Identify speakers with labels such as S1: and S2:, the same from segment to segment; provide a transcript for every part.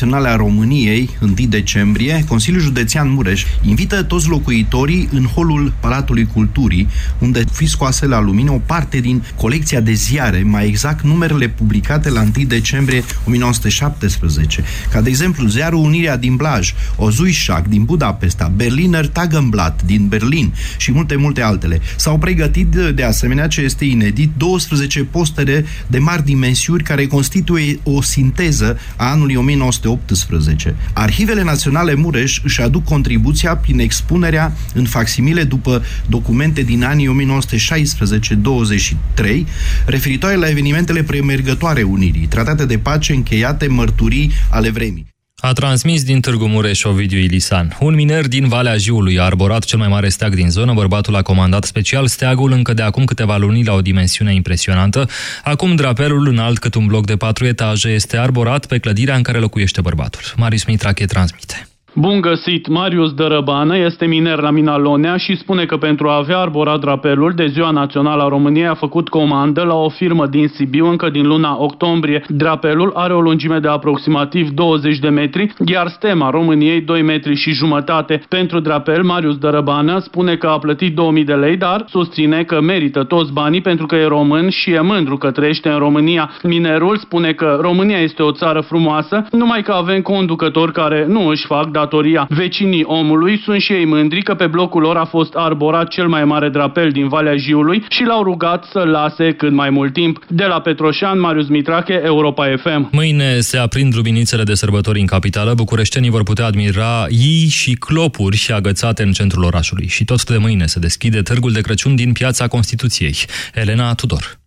S1: Naționale a României, 1 decembrie, Consiliul Județean Mureș invită toți locuitorii în holul Palatului Culturii, unde fi scoase la lumină o parte din colecția de ziare, mai exact numerele publicate la 1 decembrie 1917, ca de exemplu ziarul Unirea din Blaj, Ozuișac din Budapesta, Berliner Tageblatt din Berlin și multe, multe altele. S-au pregătit de asemenea, ce este inedit, 12 postere de mari dimensiuni care constituie o sinteză a anului 19 1918. Arhivele Naționale Mureș își aduc contribuția prin expunerea în facsimile după documente din anii 1916-23 referitoare la evenimentele premergătoare Unirii, tratate de pace încheiate, mărturii ale vremii.
S2: A transmis din Târgu Mureș Ovidiu Ilisan. Un miner din Valea Jiului a arborat cel mai mare steag din zonă. Bărbatul a comandat special steagul încă de acum câteva luni la o dimensiune impresionantă. Acum drapelul înalt cât un bloc de patru etaje este arborat pe clădirea în care locuiește bărbatul. Marius Mitrache transmite.
S3: Bun găsit! Marius Dărăbană este miner la mina Lonea și spune că pentru a avea arborat drapelul de Ziua Națională a României a făcut comandă la o firmă din Sibiu încă din luna octombrie. Drapelul are o lungime de aproximativ 20 de metri, iar stema României 2 metri și jumătate. Pentru drapel, Marius Dărăbană spune că a plătit 2000 de lei, dar susține că merită toți banii pentru că e român și e mândru că trăiește în România. Minerul spune că România este o țară frumoasă, numai că avem conducători care nu își fac datoria. Vecinii omului sunt și ei mândri că pe blocul lor a fost arborat cel mai mare drapel din Valea Jiului și l-au rugat să lase cât mai mult timp. De la Petroșan, Marius Mitrache, Europa FM.
S2: Mâine se aprind luminițele de sărbători în capitală. Bucureștenii vor putea admira ii și clopuri și agățate în centrul orașului. Și tot de mâine se deschide Târgul de Crăciun din Piața Constituției. Elena Tudor.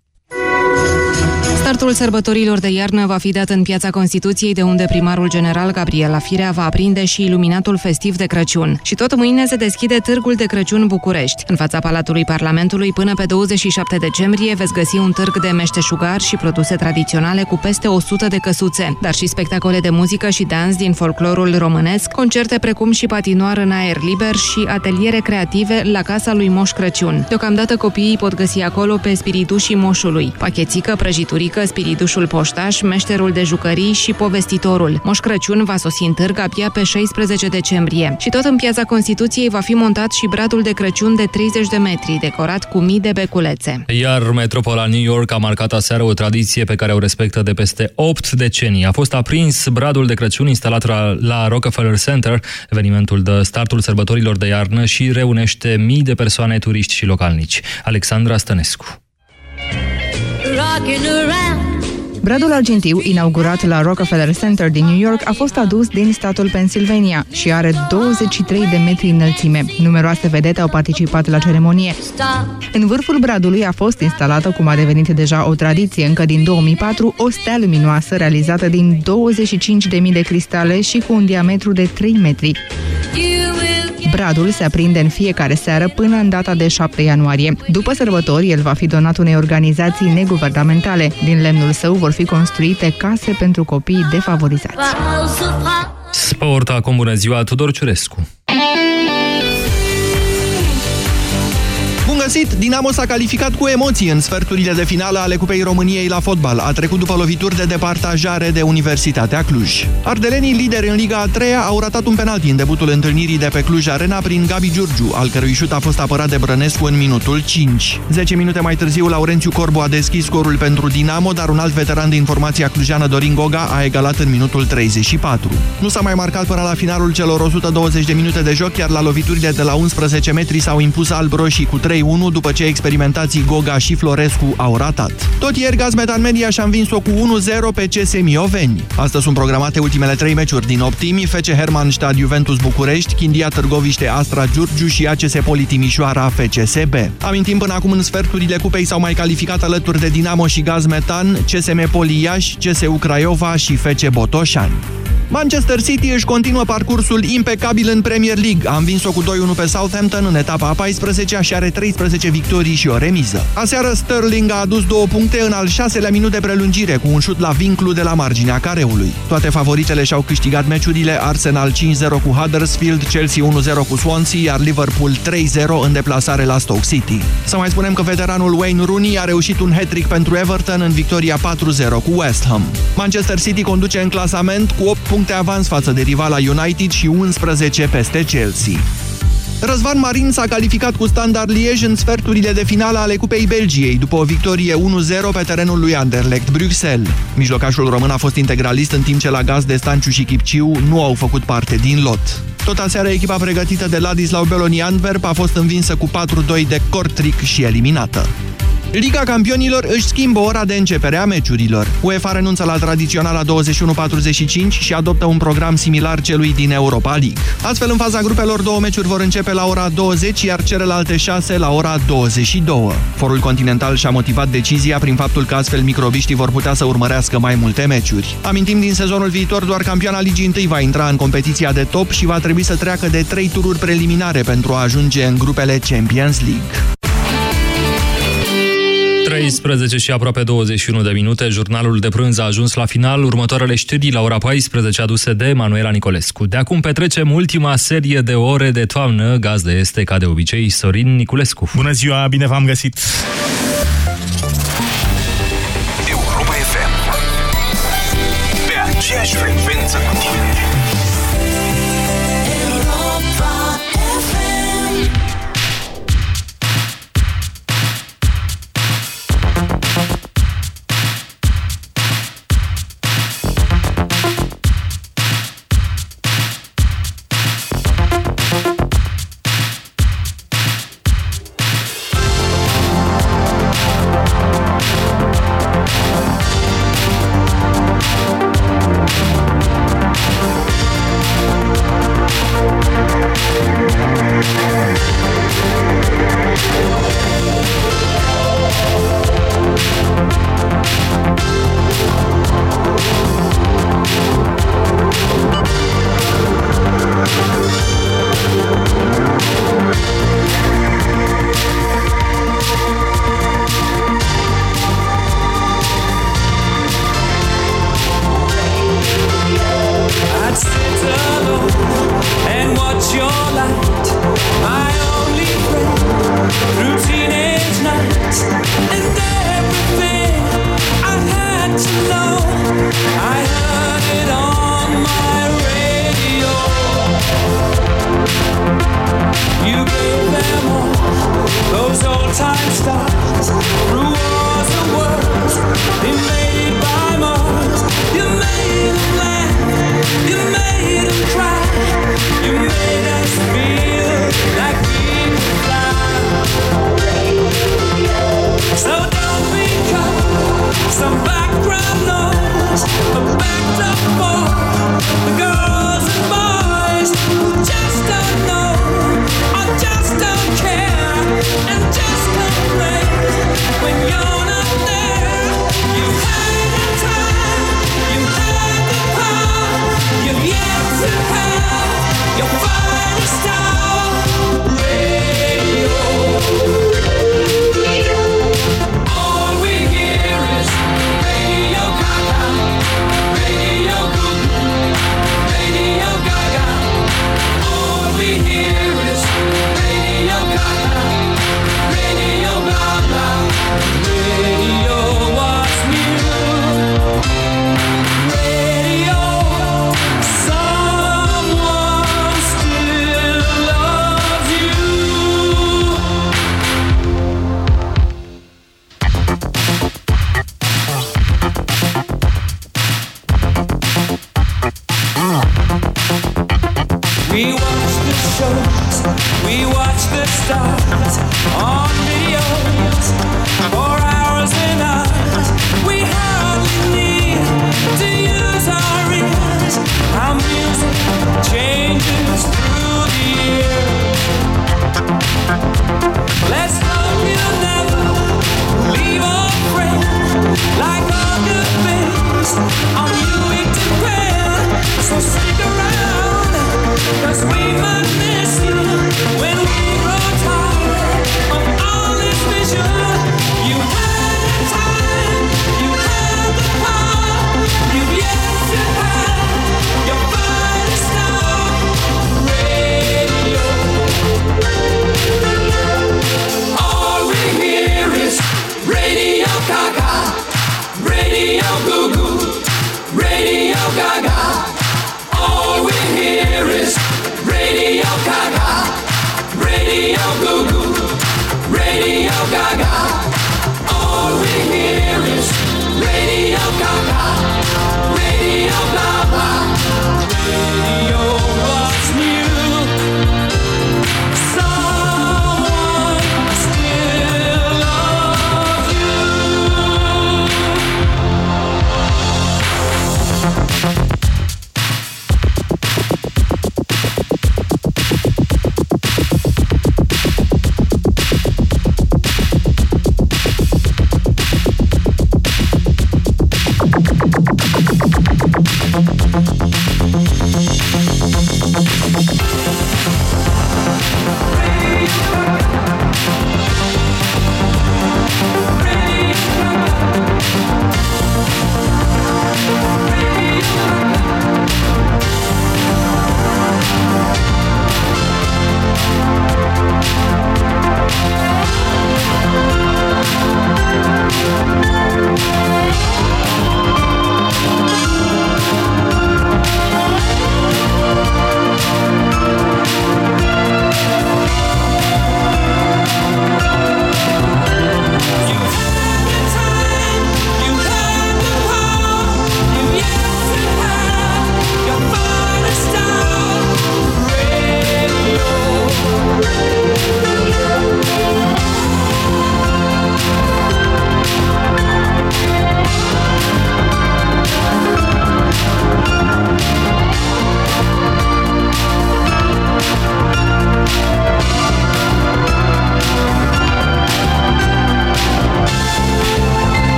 S4: Startul sărbătorilor de iarnă va fi dat în Piața Constituției, de unde primarul general Gabriela Firea va aprinde și iluminatul festiv de Crăciun. Și tot mâine se deschide Târgul de Crăciun București. În fața Palatului Parlamentului, până pe 27 decembrie, veți găsi un târg de meșteșugar și produse tradiționale cu peste 100 de căsuțe, dar și spectacole de muzică și dans din folclorul românesc, concerte precum și patinoar în aer liber și ateliere creative la casa lui Moș Crăciun. Deocamdată copiii pot găsi acolo pe spiritușii moșului, pachetică, prăjiturică, muzică, spiritușul poștaș, meșterul de jucării și povestitorul. Moș Crăciun va sosi în târg abia pe 16 decembrie. Și tot în piața Constituției va fi montat și bradul de Crăciun de 30 de metri, decorat cu mii de beculețe.
S2: Iar metropola New York a marcat aseară o tradiție pe care o respectă de peste 8 decenii. A fost aprins bradul de Crăciun instalat la Rockefeller Center. Evenimentul dă startul sărbătorilor de iarnă și reunește mii de persoane turiști și localnici. Alexandra Stănescu. walking around.
S5: Bradul argintiu, inaugurat la Rockefeller Center din New York, a fost adus din statul Pennsylvania și are 23 de metri înălțime. Numeroase vedete au participat la ceremonie. În vârful bradului a fost instalată, cum a devenit deja o tradiție încă din 2004, o stea luminoasă realizată din 25.000 de cristale și cu un diametru de 3 metri. Bradul se aprinde în fiecare seară până în data de 7 ianuarie. După sărbători, el va fi donat unei organizații neguvernamentale. Din lemnul său vor fi construite case pentru copii defavorizați.
S2: Sport, acum bună ziua, Tudor Ciurescu.
S6: Găsit! Dinamo s-a calificat cu emoții în sferturile de finală ale Cupei României la fotbal. A trecut după lovituri de departajare de Universitatea Cluj. Ardelenii, lideri în Liga a 3 au ratat un penalti în debutul întâlnirii de pe Cluj Arena prin Gabi Giurgiu, al cărui șut a fost apărat de Brănescu în minutul 5. 10 minute mai târziu, Laurențiu Corbu a deschis scorul pentru Dinamo, dar un alt veteran din formația clujană, Dorin Goga, a egalat în minutul 34. Nu s-a mai marcat până la finalul celor 120 de minute de joc, iar la loviturile de la 11 metri s-au impus albroșii cu 3 1 după ce experimentații Goga și Florescu au ratat. Tot ieri Gazmetan Media și-a învins-o cu 1-0 pe CS Mioveni. Astăzi sunt programate ultimele trei meciuri din optimi, FC Hermannstad Juventus București, Chindia Târgoviște Astra Giurgiu și ACS Poli Timișoara FCSB. Amintim până acum în sferturile cupei s-au mai calificat alături de Dinamo și Gazmetan, CSM Poli Iași, CSU Craiova și FC Botoșani. Manchester City își continuă parcursul impecabil în Premier League. A învins-o cu 2-1 pe Southampton în etapa a 14 și are 13 victorii și o remiză. Aseară Sterling a adus două puncte în al șaselea minut de prelungire cu un șut la vinclu de la marginea careului. Toate favoritele și-au câștigat meciurile Arsenal 5-0 cu Huddersfield, Chelsea 1-0 cu Swansea, iar Liverpool 3-0 în deplasare la Stoke City. Să mai spunem că veteranul Wayne Rooney a reușit un hat-trick pentru Everton în victoria 4-0 cu West Ham. Manchester City conduce în clasament cu 8 puncte puncte avans față de rivala United și 11 peste Chelsea. Răzvan Marin s-a calificat cu standard Liege în sferturile de finală ale Cupei Belgiei, după o victorie 1-0 pe terenul lui Anderlecht Bruxelles. Mijlocașul român a fost integralist în timp ce la gaz de Stanciu și Chipciu nu au făcut parte din lot. Tot aseară, echipa pregătită de Ladislau Beloni Antwerp a fost învinsă cu 4-2 de Kortrijk și eliminată. Liga Campionilor își schimbă ora de începere a meciurilor. UEFA renunță la tradiționala 21.45 și adoptă un program similar celui din Europa League. Astfel, în faza grupelor, două meciuri vor începe la ora 20, iar celelalte șase la ora 22. Forul Continental și-a motivat decizia prin faptul că astfel microbiștii vor putea să urmărească mai multe meciuri. Amintim din sezonul viitor, doar campioana Ligii 1 va intra în competiția de top și va trebui să treacă de trei tururi preliminare pentru a ajunge în grupele Champions League.
S2: 13 și aproape 21 de minute, jurnalul de prânz a ajuns la final. Următoarele știri la ora 14 aduse de Manuela Nicolescu. De acum petrecem ultima serie de ore de toamnă. Gazde este, ca de obicei, Sorin Niculescu.
S7: Bună ziua, bine v-am găsit!
S8: Europa FM Pe aceeași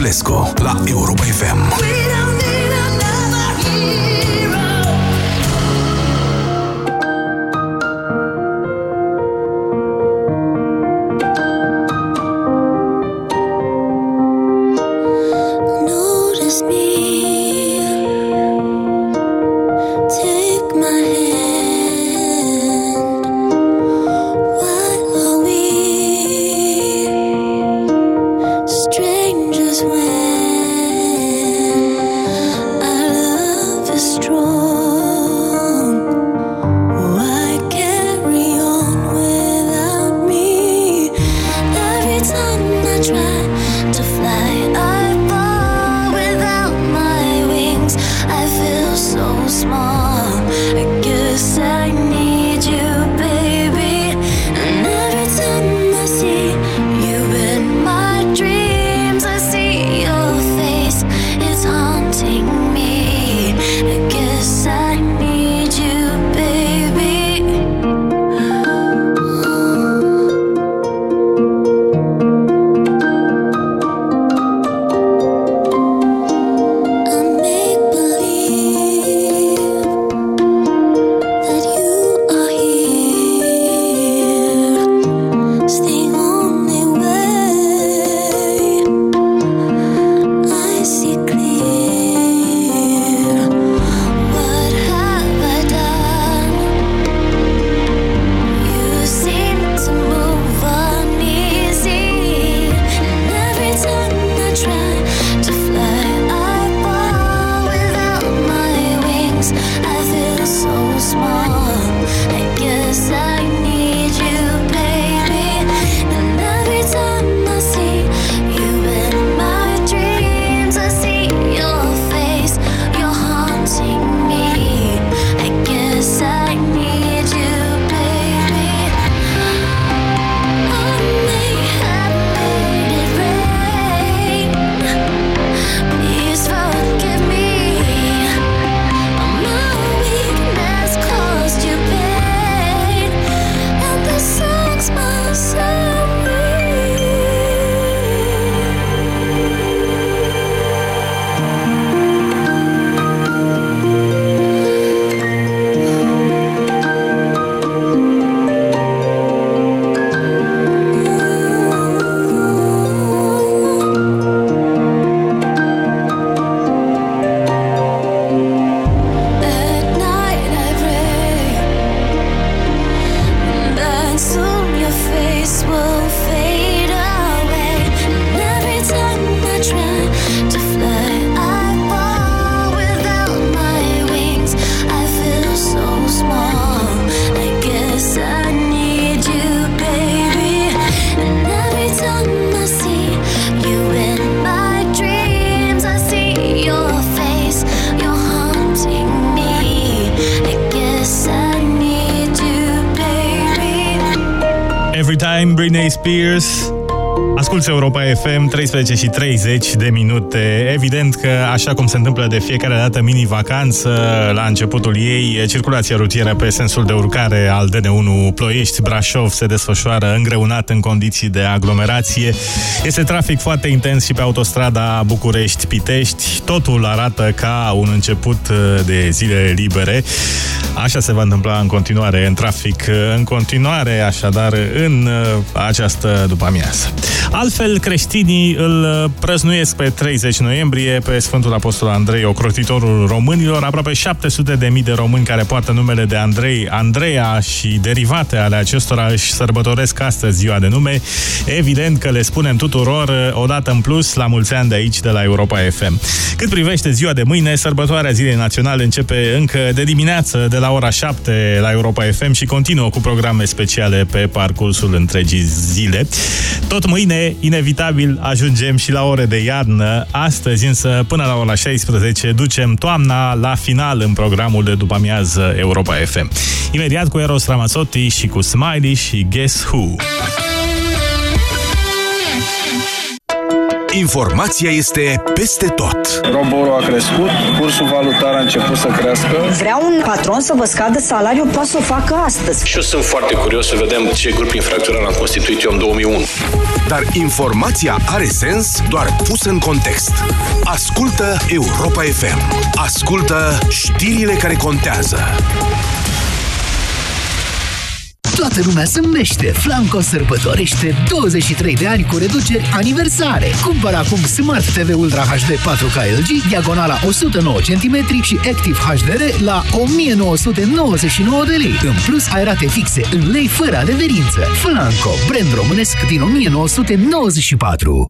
S7: Niculescu la Europa FM.
S9: Britney Spears. Asculți Europa FM, 13 și 30 de minute. Evident că, așa cum se întâmplă de fiecare dată mini-vacanță, la începutul ei, circulația rutieră pe sensul de urcare al DN1 Ploiești-Brașov se desfășoară îngreunat în condiții de aglomerație. Este trafic foarte intens și pe autostrada București-Pitești. Totul arată ca un început de zile libere. Așa se va întâmpla în continuare în trafic, în continuare, așadar, în această după-amiază. Altfel, creștinii îl prăznuiesc pe 30 noiembrie pe Sfântul Apostol Andrei, ocrotitorul românilor. Aproape 700 de mii de români care poartă numele de Andrei, Andreea și derivate ale acestora își sărbătoresc astăzi ziua de nume. Evident că le spunem tuturor odată în plus la mulți ani de aici, de la Europa FM. Cât privește ziua de mâine, sărbătoarea Zilei Naționale începe încă de dimineață, de la ora 7 la Europa FM și continuă cu programe speciale pe parcursul întregii zile. Tot mâine, inevitabil, ajungem și la ore de iarnă. Astăzi, însă, până la ora 16, ducem toamna la final în programul de după amiază Europa FM. Imediat cu Eros Ramazzotti și cu Smiley și Guess Who.
S8: Informația este peste tot.
S10: Roborul a crescut, cursul valutar a început să crească.
S11: Vrea un patron să vă scadă salariul, poate să o facă astăzi.
S12: Și eu sunt foarte curios să vedem ce grup infracțional am constituit eu în 2001.
S8: Dar informația are sens doar pusă în context. Ascultă Europa FM. Ascultă știrile care contează.
S13: Toată lumea zâmbește! Flanco sărbătorește 23 de ani cu reduceri aniversare. Cumpără acum Smart TV Ultra HD 4K LG, diagonala 109 cm și Active HDR la 1999 de lei. În plus, ai rate fixe în lei fără adeverință. Flanco, brand românesc din 1994.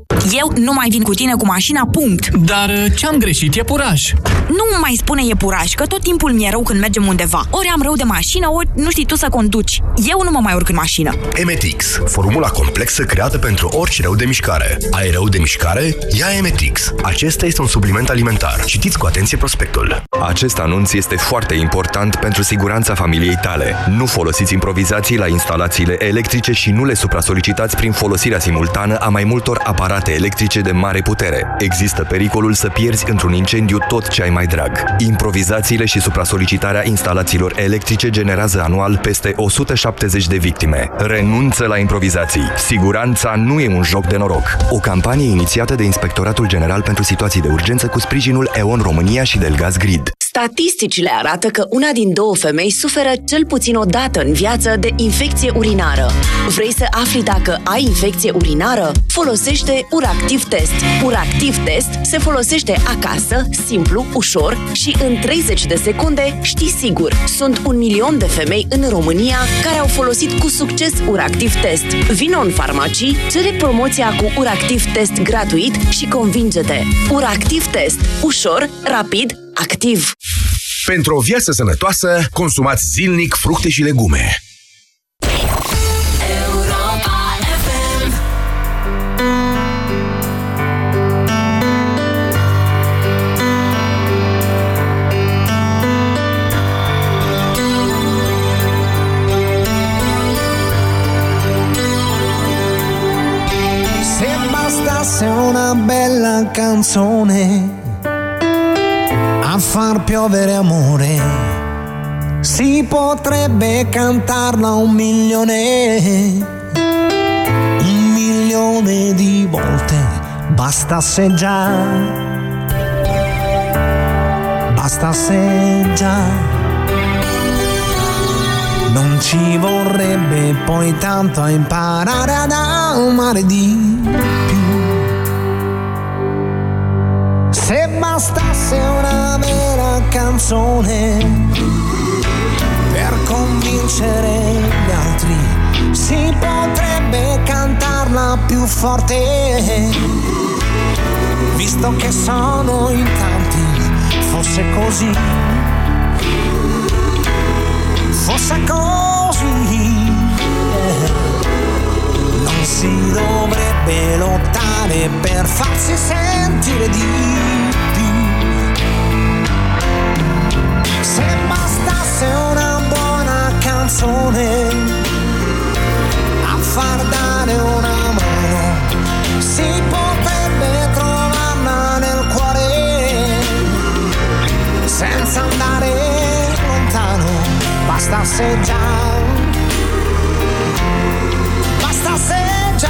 S14: Eu nu mai vin cu tine cu mașina, punct.
S15: Dar ce-am greșit? E puraj.
S14: Nu mai spune e puraj, că tot timpul mi-e rău când mergem undeva. Ori am rău de mașină, ori nu știi tu să conduci. Eu nu mă mai urc în mașină.
S16: Emetix, formula complexă creată pentru orice rău de mișcare. Ai rău de mișcare? Ia Emetix. Acesta este un supliment alimentar. Citiți cu atenție prospectul.
S17: Acest anunț este foarte important pentru siguranța familiei tale. Nu folosiți improvizații la instalațiile electrice și nu le supra-solicitați prin folosirea simultană a mai multor aparate electrice de mare putere. Există pericolul să pierzi într-un incendiu tot ce ai mai drag. Improvizațiile și supra-solicitarea instalațiilor electrice generează anual peste 170 de victime. Renunță la improvizații. Siguranța nu e un joc de noroc. O campanie inițiată de Inspectoratul General pentru Situații de Urgență cu sprijinul EON România și Delgaz Grid.
S18: Statisticile arată că una din două femei suferă cel puțin o dată în viață de infecție urinară. Vrei să afli dacă ai infecție urinară? Folosește Uractiv Test. Uractiv Test se folosește acasă, simplu, ușor și în 30 de secunde știi sigur. Sunt un milion de femei în România care au folosit cu succes Uractiv Test. Vino în farmacii, cere promoția cu Uractiv Test gratuit și convinge-te. Uractiv Test. Ușor, rapid, activ.
S8: Pentru o viață sănătoasă, consumați zilnic fructe și legume.
S19: Se bastasse una bella canzone a far piovere amore, si potrebbe cantarla un milione, un milione di volte, bastasse già, bastasse già. Non ci vorrebbe poi tanto imparare ad amare di Se bastasse una vera canzone per convincere gli altri, si potrebbe cantarla più forte. Visto che sono in tanti, fosse così fosse così eh, non si dovrebbe lottare per farsi sentire di se bastasse una buona canzone a far dare una mano si potrebbe trovarla nel cuore senza andare lontano. Bastasse già, bastasse già,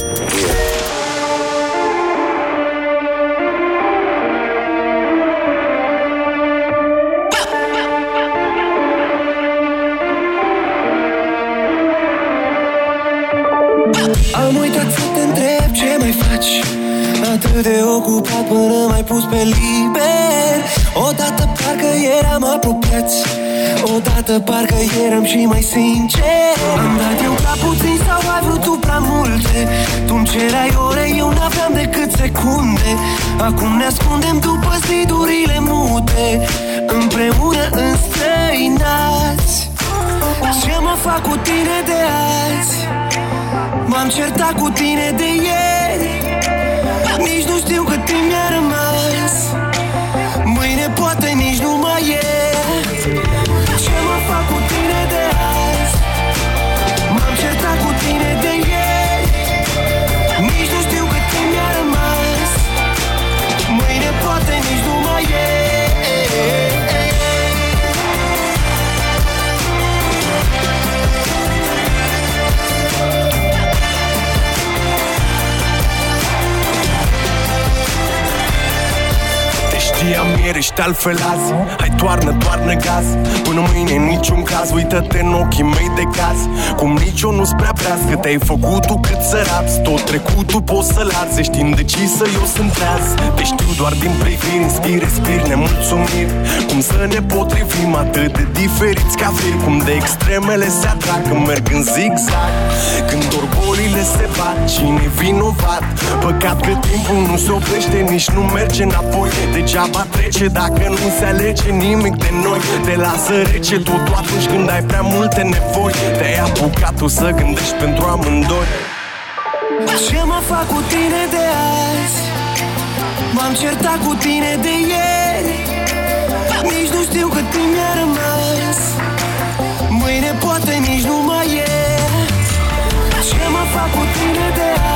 S20: Acum ne ascundem după zidurile mute Împreună înstrăinați Ce mă fac cu tine de azi? M-am certat cu tine de ieri. Nici nu știu cât timp mi-a rămas. Mâine poate nici nu mai e
S21: Te știam ieri, ești altfel azi. Hai toarnă, toarnă gaz. Până mâine în niciun caz. Uită-te în ochii mei de caz Cum nici eu nu-ți prea că Te-ai făcut tu cât să raps Tot trecutul poți să-l arzi. Ești indecisă, eu sunt treaz. Te știu doar din priviri. Inspir, respir, nemulțumiri Cum să ne potrivim atât de diferiți ca fir? Cum de extremele se atrag Când merg în zigzag. Când doar bolile se bat Cine vinovat? Păcat că timpul nu se oprește Nici nu merge înapoi. Degeaba trece dacă nu se alege nimic de noi Te lasă rece totul atunci când ai prea multe nevoi. Te-ai apucat tu să gândești pentru amândoi.
S20: Ce mă fac cu tine de azi? M-am certat cu tine de ieri. Nici nu știu cât timp mi-a rămas. Mâine poate nici nu mai e. Ce mă fac cu tine de azi?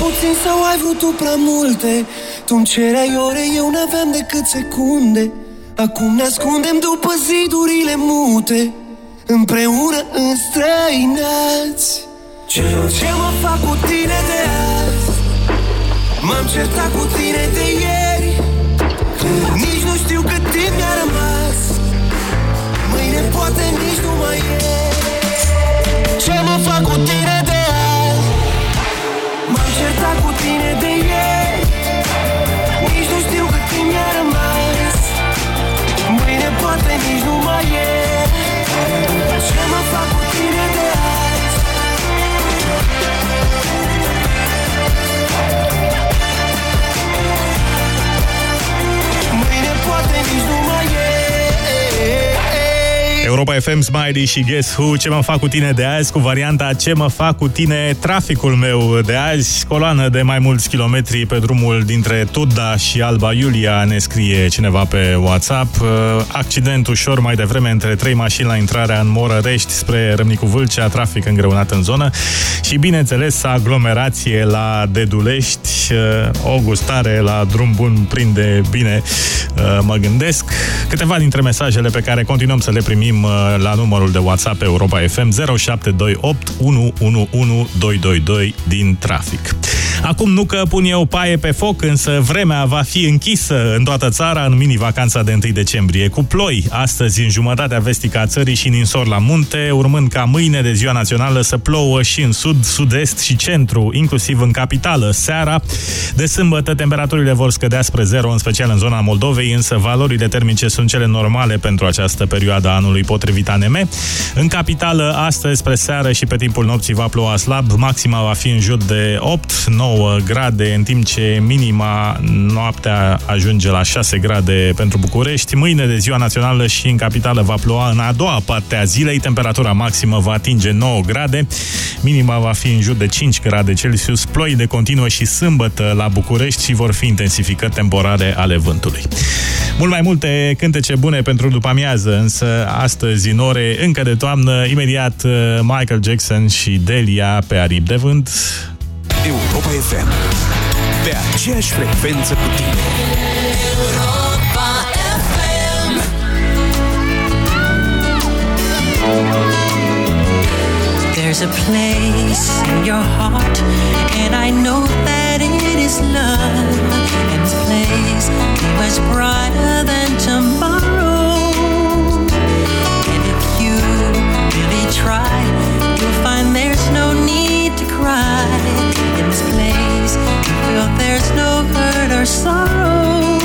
S20: Puțin sau ai vrut tu prea multe? Tu-mi cereai ore, eu n-aveam decât secunde. Acum ne ascundem după zidurile mute Împreună înstrăinați. Ce, ce mă fac cu tine de azi? M-am certat cu tine de ieri nici nu mai e Ce mă fac cu tine de azi? Mâine poate nici nu mai e
S9: Europa FM, Smiley și Guess Who, ce mă fac cu tine de azi, cu varianta ce mă fac cu tine, traficul meu de azi, coloană de mai mulți kilometri pe drumul dintre Tudda și Alba Iulia, ne scrie cineva pe WhatsApp. Uh, Accident ușor mai devreme între trei mașini la intrarea în Morărești spre Râmnicu Vâlcea, trafic îngreunat în zonă și, bineînțeles, aglomerație la Dedulești, uh, o gustare la drum bun prinde bine, uh, mă gândesc. Câteva dintre mesajele pe care continuăm să le primim uh, la numărul de WhatsApp Europa FM 0728 111222 din trafic. Acum nu că pun eu paie pe foc, însă vremea va fi închisă în toată țara în mini-vacanța de 1 decembrie, cu ploi astăzi în jumătatea vestică a țării și ninsor la munte, urmând ca mâine de ziua națională să plouă și în sud, sud-est și centru, inclusiv în capitală. Seara de sâmbătă temperaturile vor scădea spre zero, în special în zona Moldovei, însă valorile termice sunt cele normale pentru această perioadă a anului potrivit ANM. În capitală, astăzi, spre seară și pe timpul nopții va ploua slab, maxima va fi în jur de 8-9 grade, în timp ce minima noaptea ajunge la 6 grade pentru București. Mâine de ziua națională și în capitală va ploua în a doua parte a zilei, temperatura maximă va atinge 9 grade, minima va fi în jur de 5 grade Celsius, ploi de continuă și sâmbătă la București și vor fi intensificări temporare ale vântului. Mult mai multe cântece bune pentru după amiază, însă astăzi în ore încă de toamnă, imediat uh, Michael Jackson și Delia pe aripi de vânt.
S16: Europa FM. Pe aceeași frecvență cu tine.
S22: There's a place in your heart, and I know that it is love. This place much brighter than tomorrow. And if you really try, you'll find there's no need to cry. In this place, you feel there's no hurt or sorrow.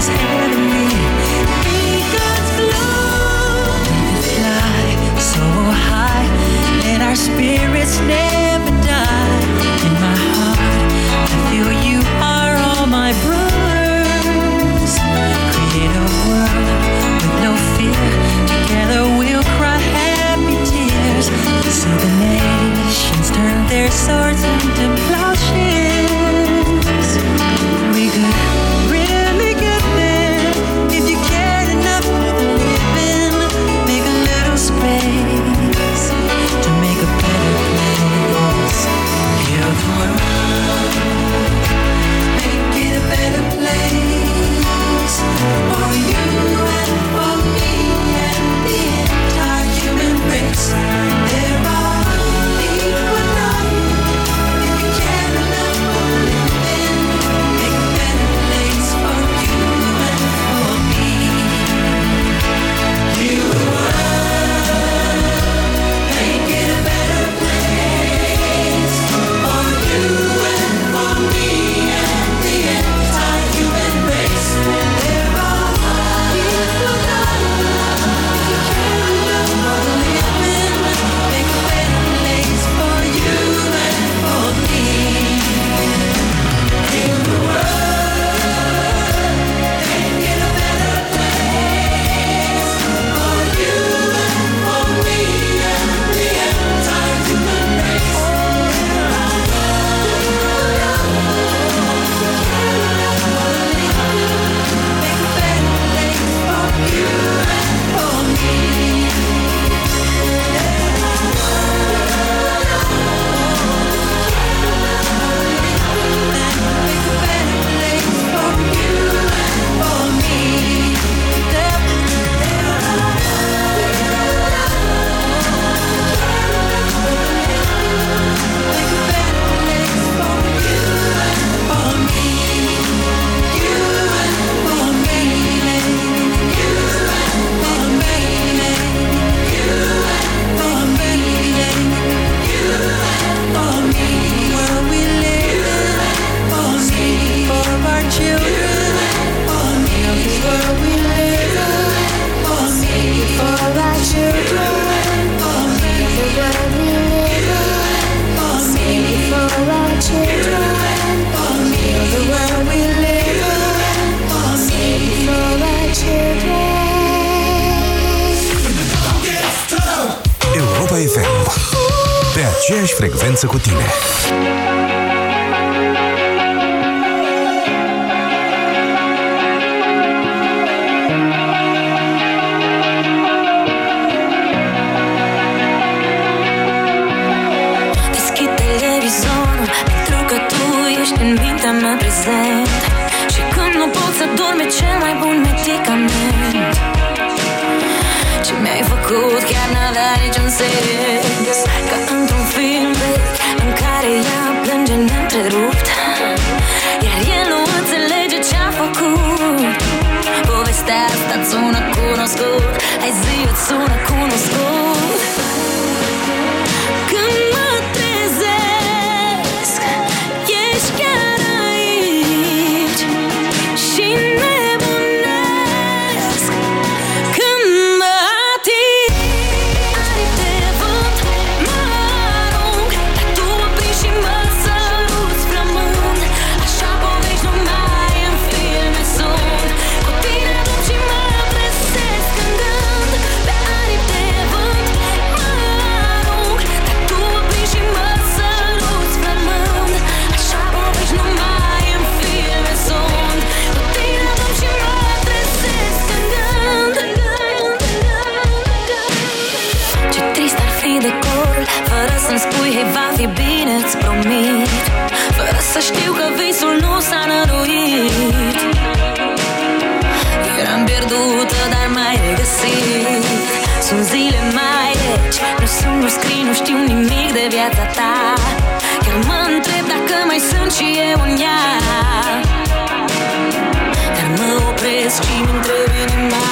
S22: his hand.
S8: Pe aceeași frecvență cu tine.
S7: Deschid televizorul Pentru că tu ești în mintea mea prezent. Și când nu pot să dorm e cel mai bun medicament. Ce mi-ai făcut? Chiar n-avea niciun sens. Ca într-un film vechi În care ea plânge neîntrerupt Iar el nu înțelege ce-a făcut. Povestea asta îți sună cunoscut. Hai zi îți sună cunoscut fi bine, îți promit. Fără să știu că visul nu s-a năruit. Eram pierdută, dar mai regăsit. Sunt zile mai reci Nu sunt, nu scrii, nu știu nimic de viața ta. Chiar mă întreb dacă mai sunt și eu în ea. Dar mă opresc și mi întreb inima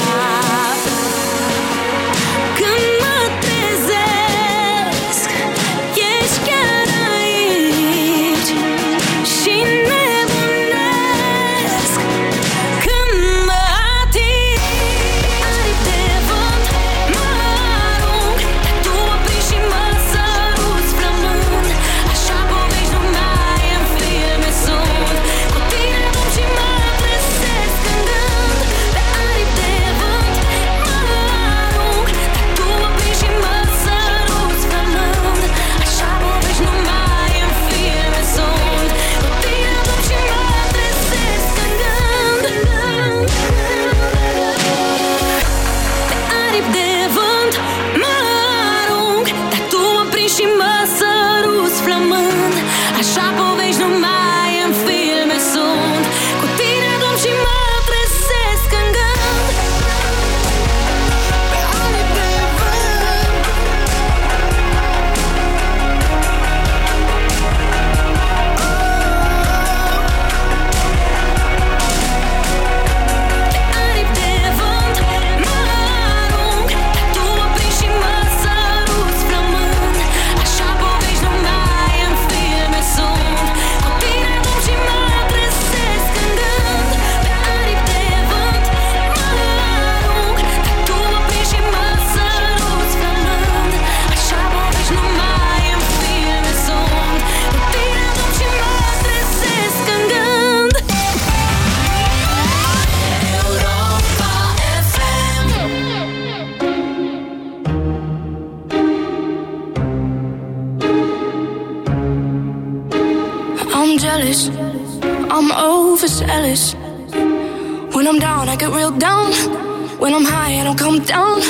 S7: come down.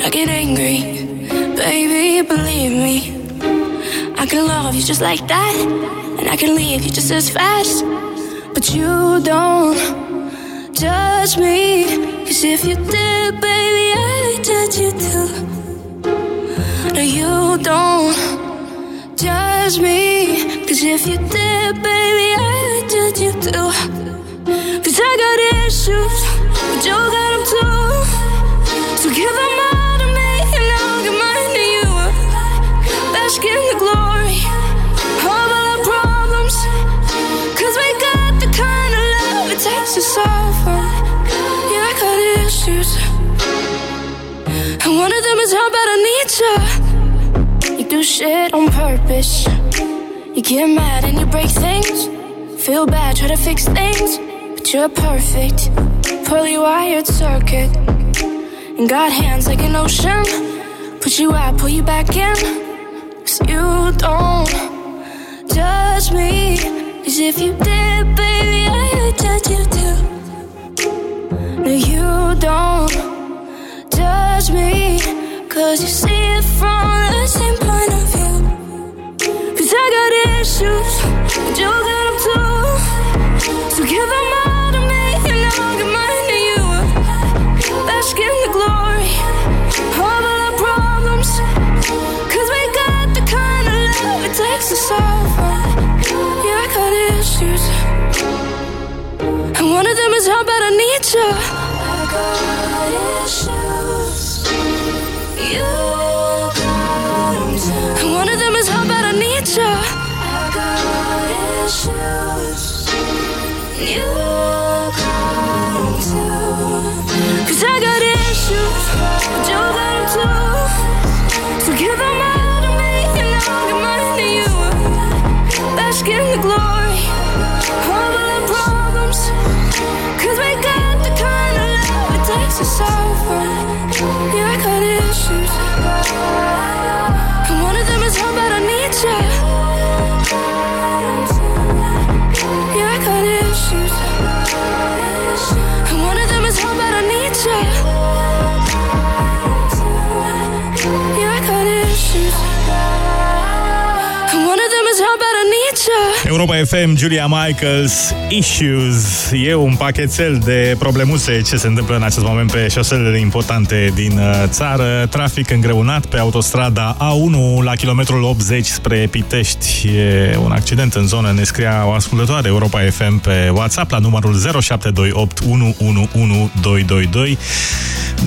S7: I get angry, baby, believe me. I can love you just like that, and I can leave you just as fast. But you don't judge me, cause if you did, baby, I'd judge you too. No, you don't judge me. Cause if you did, baby, I'd judge you too. Cause I got issues, but you got get mad and you break things. Feel bad, try to fix things. But you're perfect. Poorly wired circuit. And got hands like an ocean. Put you out, pull you back in. Cause you don't judge me. Cause if you did, baby, I would judge you too. No, you don't judge me. Cause you see it from the same point of view. Cause I got issues, and you got them too. So give them Bask in the glory of all our problems. Cause we got the kind of love it takes to solve. Yeah, I got issues. And one of them is how bad I need you. I got issues. You got. And one of them is how bad I need you. I got issues. You
S9: Europa FM, Julia Michaels, Issues. E un pachetel de problemuse ce se întâmplă în acest moment pe șoselele importante din uh, țară. Trafic îngreunat pe autostrada A1 la kilometrul 80 spre Pitești. E un accident în zonă, ne scria o ascultătoare Europa FM pe WhatsApp la numărul 0728 111222.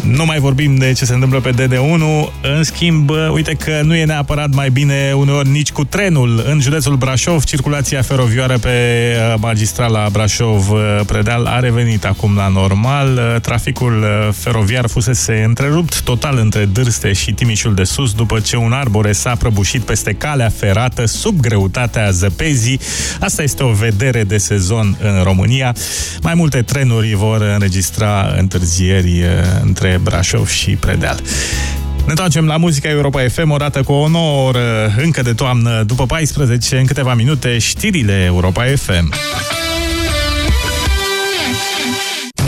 S9: Nu mai vorbim de ce se întâmplă pe DD1. În schimb, uite că nu e neapărat mai bine uneori nici cu trenul. În județul Brașov, circulația feroviară pe uh, magistrala Brașov-Predeal a revenit acum la normal. Uh, Traficul uh, feroviar fusese întrerupt total între Dârste și Timișul de Sus după ce un arbore s-a prăbușit peste calea ferată sub greutatea zăpezii. Asta este o vedere de sezon în România. Mai multe trenuri vor înregistra întârzieri între Brașov și Predeal. Ne întoarcem la muzica Europa FM, o dată cu o nouă oră încă de toamnă, după 14, în câteva minute, știrile Europa FM.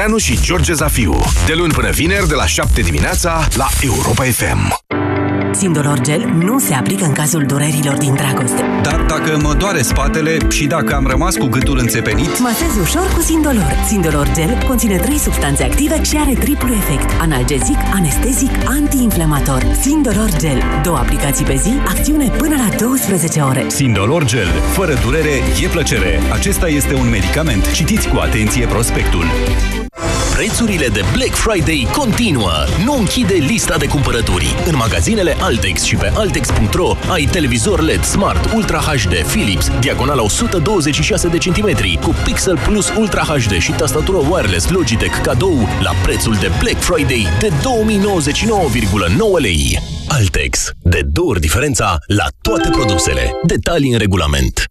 S8: Petreanu și George Zafiu. De luni până vineri, de la 7 dimineața, la Europa FM.
S23: Sindolor Gel nu se aplică în cazul durerilor din dragoste.
S24: Dar dacă mă doare spatele și dacă am rămas cu gâtul înțepenit,
S23: Masezi ușor cu Sindolor. Sindolor Gel conține trei substanțe active și are triplu efect. Analgezic, anestezic, antiinflamator. Sindolor Gel. Două aplicații pe zi, acțiune până la 12 ore.
S24: Sindolor Gel. Fără durere, e plăcere. Acesta este un medicament. Citiți cu atenție prospectul.
S25: Prețurile de Black Friday continuă. Nu închide lista de cumpărături. În magazinele Altex și pe altex.ro ai televizor LED Smart Ultra HD Philips, diagonala 126 de centimetri, cu Pixel Plus Ultra HD și tastatură wireless Logitech cadou la prețul de Black Friday de 2099,9 lei. Altex. De două ori diferența la toate produsele. Detalii în regulament.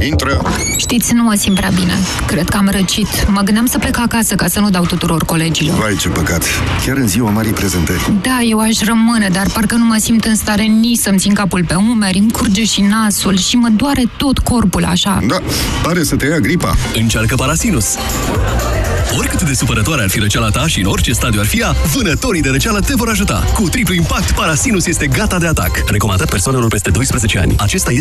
S26: Intră!
S27: Știți, nu mă simt prea bine. Cred că am răcit. Mă gândeam să plec acasă ca să nu dau tuturor colegilor.
S26: Vai, ce păcat! Chiar în ziua marii prezentări.
S27: Da, eu aș rămâne, dar parcă nu mă simt în stare nici să-mi țin capul pe umeri, îmi curge și nasul și mă doare tot corpul așa.
S26: Da, pare să te ia gripa.
S25: Încearcă Parasinus. Oricât de supărătoare ar fi răceala ta și în orice stadiu ar fi ea, vânătorii de răceală te vor ajuta. Cu triplu impact, Parasinus este gata de atac. Recomandat persoanelor peste 12 ani. Acesta este